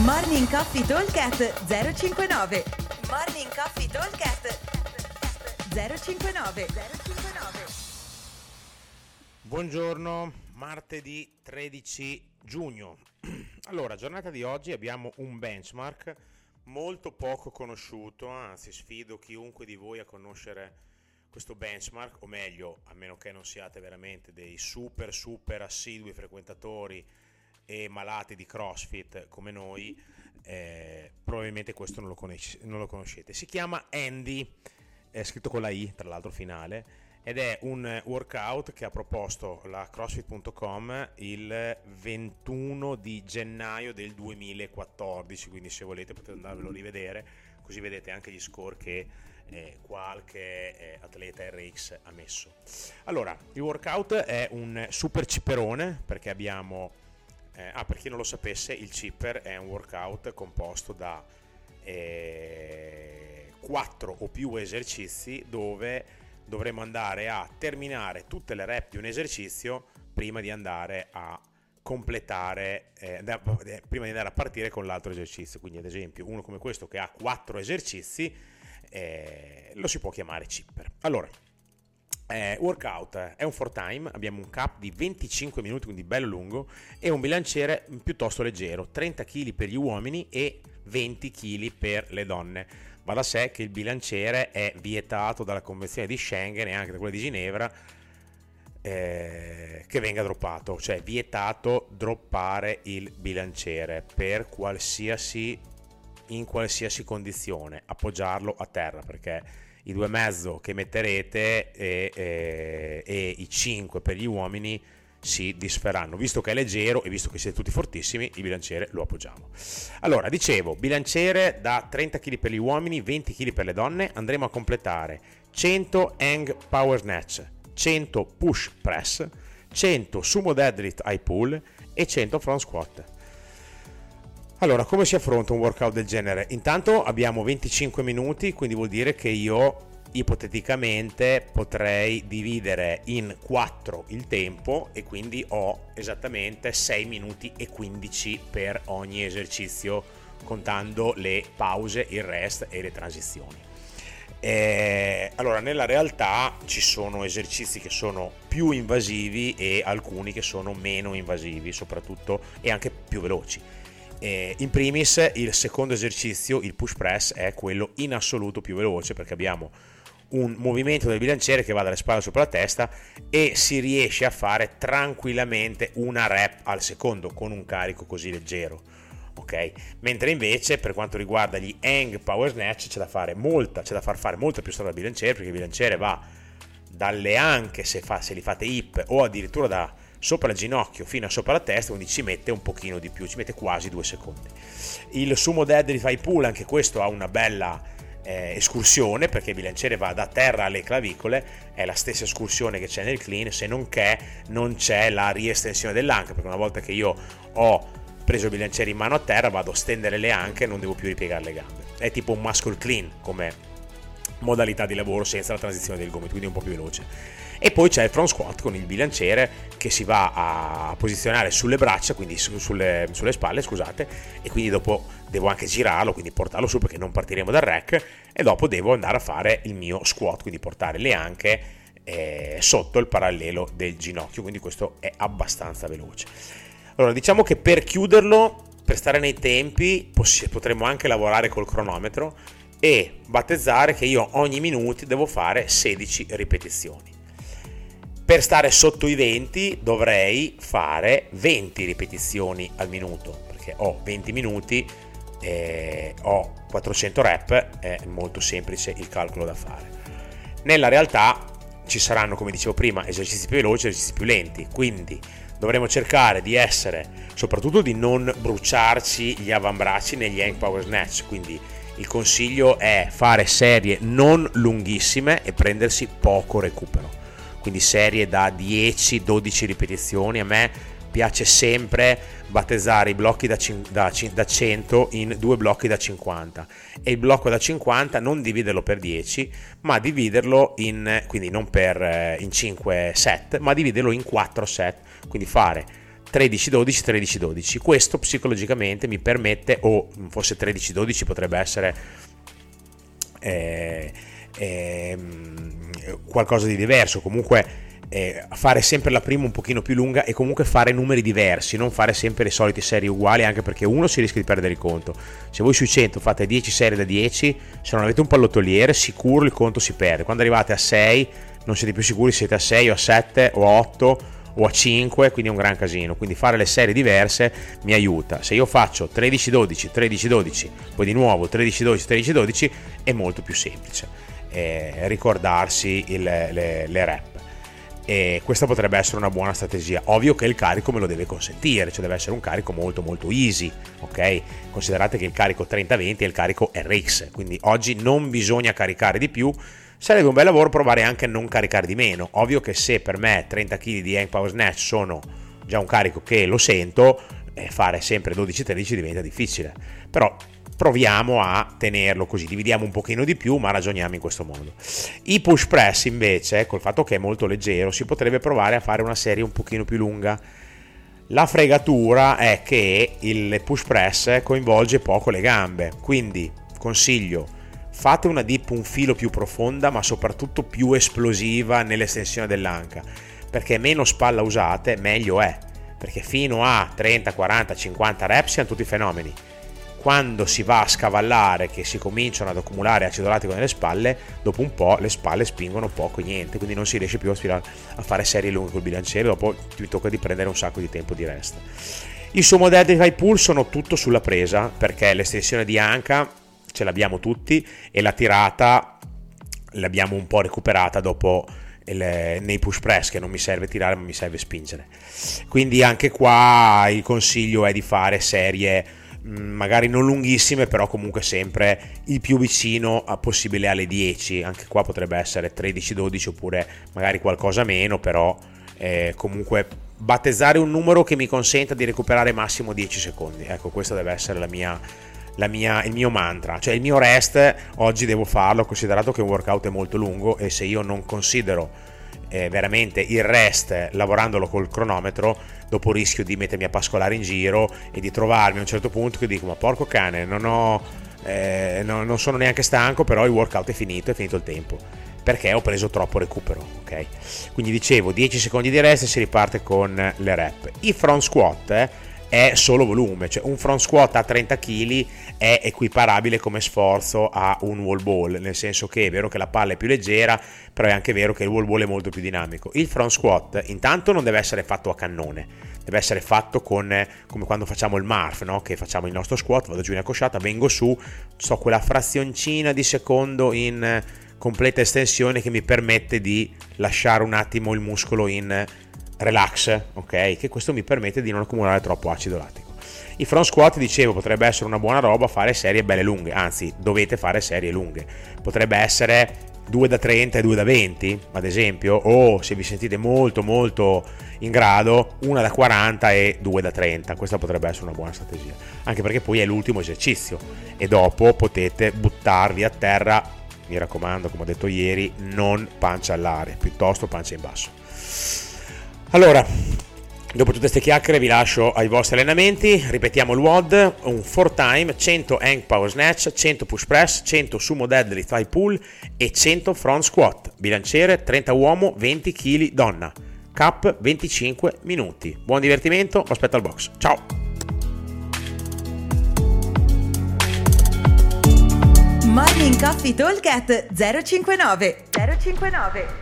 Morning Coffee Talkcast 059 Morning Coffee Talkcast 059 059 Buongiorno, martedì 13 giugno. Allora, giornata di oggi abbiamo un benchmark molto poco conosciuto, anzi sfido chiunque di voi a conoscere questo benchmark, o meglio, a meno che non siate veramente dei super super assidui frequentatori e malati di CrossFit come noi, eh, probabilmente questo non lo, conosci- non lo, conoscete. Si chiama Andy, è scritto con la I tra l'altro finale, ed è un workout che ha proposto la CrossFit.com il 21 di gennaio del 2014, quindi se volete potete andarvelo a rivedere, così vedete anche gli score che eh, qualche eh, atleta RX ha messo. Allora, il workout è un super ciperone perché abbiamo eh, ah, per chi non lo sapesse, il Chipper è un workout composto da eh, 4 o più esercizi dove dovremo andare a terminare tutte le rep di un esercizio prima di andare a completare, eh, eh prima di andare a partire con l'altro esercizio. Quindi, ad esempio, uno come questo che ha 4 esercizi eh, lo si può chiamare Chipper. Allora, eh, workout è un 4 time, abbiamo un cap di 25 minuti, quindi bello lungo, e un bilanciere piuttosto leggero, 30 kg per gli uomini e 20 kg per le donne. Va da sé che il bilanciere è vietato dalla Convenzione di Schengen e anche da quella di Ginevra eh, che venga droppato, cioè vietato droppare il bilanciere per qualsiasi in qualsiasi condizione, appoggiarlo a terra perché i due e mezzo che metterete e, e, e i 5 per gli uomini si disferanno. Visto che è leggero e visto che siete tutti fortissimi, il bilanciere lo appoggiamo. Allora, dicevo, bilanciere da 30 kg per gli uomini, 20 kg per le donne, andremo a completare 100 hang power snatch, 100 push press, 100 sumo deadlift high pull e 100 front squat. Allora, come si affronta un workout del genere? Intanto abbiamo 25 minuti, quindi vuol dire che io ipoteticamente potrei dividere in 4 il tempo e quindi ho esattamente 6 minuti e 15 per ogni esercizio contando le pause, il rest e le transizioni. Eh, allora, nella realtà ci sono esercizi che sono più invasivi e alcuni che sono meno invasivi, soprattutto e anche più veloci eh, in primis il secondo esercizio, il push press, è quello in assoluto più veloce perché abbiamo un movimento del bilanciere che va dalle spalle sopra la testa e si riesce a fare tranquillamente una rep al secondo con un carico così leggero. Ok? Mentre invece per quanto riguarda gli hang power snatch c'è da fare molta, c'è da far fare molta più strada al bilanciere perché il bilanciere va dalle anche se, fa, se li fate hip o addirittura da sopra il ginocchio fino a sopra la testa, quindi ci mette un pochino di più, ci mette quasi due secondi. Il sumo deadlift high pull, anche questo ha una bella eh, escursione perché il bilanciere va da terra alle clavicole, è la stessa escursione che c'è nel clean, se non che non c'è la riestensione dell'anca, perché una volta che io ho preso il bilanciere in mano a terra vado a stendere le anche e non devo più ripiegare le gambe. È tipo un muscle clean come modalità di lavoro senza la transizione del gomito, quindi un po' più veloce. E poi c'è il front squat con il bilanciere che si va a posizionare sulle braccia, quindi su, sulle, sulle, spalle, scusate, e quindi dopo devo anche girarlo, quindi portarlo su perché non partiremo dal rack, e dopo devo andare a fare il mio squat, quindi portare le anche eh, sotto il parallelo del ginocchio, quindi questo è abbastanza veloce. Allora, diciamo che per chiuderlo, per stare nei tempi, potremmo anche lavorare col cronometro e battezzare che io ogni minuto devo fare 16 ripetizioni. Per stare sotto i 20 dovrei fare 20 ripetizioni al minuto, perché ho 20 minuti, eh, ho 400 rep, è molto semplice il calcolo da fare. Nella realtà ci saranno, come dicevo prima, esercizi più veloci e esercizi più lenti, quindi dovremo cercare di essere, soprattutto di non bruciarci gli avambracci negli hang power snatch, quindi il consiglio è fare serie non lunghissime e prendersi poco recupero. Quindi serie da 10-12 ripetizioni. A me piace sempre battezzare i blocchi da, da, da, 100 in due blocchi da 50 e il blocco da 50 non dividerlo per 10 ma dividerlo in quindi non per eh, in 5 set ma dividerlo in 4 set. Quindi fare 13-12, 13-12. Questo psicologicamente mi permette, o forse 13-12 potrebbe essere eh, eh, qualcosa di diverso, comunque eh, fare sempre la prima un pochino più lunga e comunque fare numeri diversi, non fare sempre le solite serie uguali, anche perché uno si rischia di perdere il conto. Se voi sui 100 fate 10 serie da 10, se non avete un pallottoliere, sicuro il conto si perde. Quando arrivate a 6, non siete più sicuri se siete a 6 o a 7 o a 8 o a 5, quindi è un gran casino. Quindi fare le serie diverse mi aiuta. Se io faccio 13-12, 13-12, poi di nuovo 13-12, 13-12, è molto più semplice eh, ricordarsi il, le, le rep e questa potrebbe essere una buona strategia. Ovvio che il carico me lo deve consentire, cioè deve essere un carico molto molto easy, ok? Considerate che il carico 30-20 è il carico RX, quindi oggi non bisogna caricare di più, sarebbe un bel lavoro provare anche a non caricare di meno. Ovvio che se per me 30 kg di Hang Power Snatch sono già un carico che lo sento, eh, fare sempre 12-13 diventa difficile. Però proviamo a tenerlo così, dividiamo un pochino di più, ma ragioniamo in questo modo. I push press invece, col fatto che è molto leggero, si potrebbe provare a fare una serie un pochino più lunga. La fregatura è che il push press coinvolge poco le gambe, quindi consiglio fate una dip un filo più profonda, ma soprattutto più esplosiva nell'estensione dell'anca, perché meno spalla usate, meglio è, perché fino a 30, 40, 50 reps siano tutti fenomeni quando si va a scavallare, che si cominciano ad accumulare acido lattico nelle spalle, dopo un po' le spalle spingono poco e niente, quindi non si riesce più a, fare serie lunghe col bilanciere, dopo ti tocca di prendere un sacco di tempo di rest. I suo modelli di pull sono tutto sulla presa, perché l'estensione di anca ce l'abbiamo tutti e la tirata l'abbiamo un po' recuperata dopo il, nei push press che non mi serve tirare ma mi serve spingere quindi anche qua il consiglio è di fare serie Mm, magari non lunghissime, però comunque sempre il più vicino possibile alle 10. Anche qua potrebbe essere 13-12 oppure magari qualcosa meno, però eh, comunque battezzare un numero che mi consenta di recuperare massimo 10 secondi. Ecco, questo deve essere la mia, mia, il mio mantra. Cioè il mio rest oggi devo farlo, considerato che un workout è molto lungo e se io non considero eh, veramente il rest lavorandolo col cronometro, dopo rischio di mettermi a pascolare in giro e di trovarmi a un certo punto che dico ma porco cane, non, ho, eh, no, non sono neanche stanco, però il workout è finito, è finito il tempo perché ho preso troppo recupero, ok? Quindi dicevo 10 secondi di rest e si riparte con le rep. I front squat eh, è solo volume, cioè un front squat a 30 kg è equiparabile come sforzo a un wall ball, nel senso che è vero che la palla è più leggera, però è anche vero che il wall ball è molto più dinamico. Il front squat intanto non deve essere fatto a cannone, deve essere fatto con, come quando facciamo il marf, no? che facciamo il nostro squat, vado giù in accosciata, vengo su, so quella frazioncina di secondo in completa estensione che mi permette di lasciare un attimo il muscolo in relax, ok? Che questo mi permette di non accumulare troppo acido lattico. I front squat, dicevo, potrebbe essere una buona roba fare serie belle lunghe, anzi, dovete fare serie lunghe. Potrebbe essere 2 da 30 e 2 da 20, ad esempio, o se vi sentite molto molto in grado, 1 da 40 e 2 da 30. Questa potrebbe essere una buona strategia, anche perché poi è l'ultimo esercizio e dopo potete buttarvi a terra, mi raccomando, come ho detto ieri, non pancia all'aria, piuttosto pancia in basso. Allora, dopo tutte queste chiacchiere vi lascio ai vostri allenamenti, ripetiamo il WOD, un 4 time, 100 hang power snatch, 100 push press, 100 sumo deadlift thigh pull e 100 front squat, bilanciere 30 uomo, 20 kg donna, cap 25 minuti. Buon divertimento, aspetto al box, ciao! Morning Coffee Talk 059 059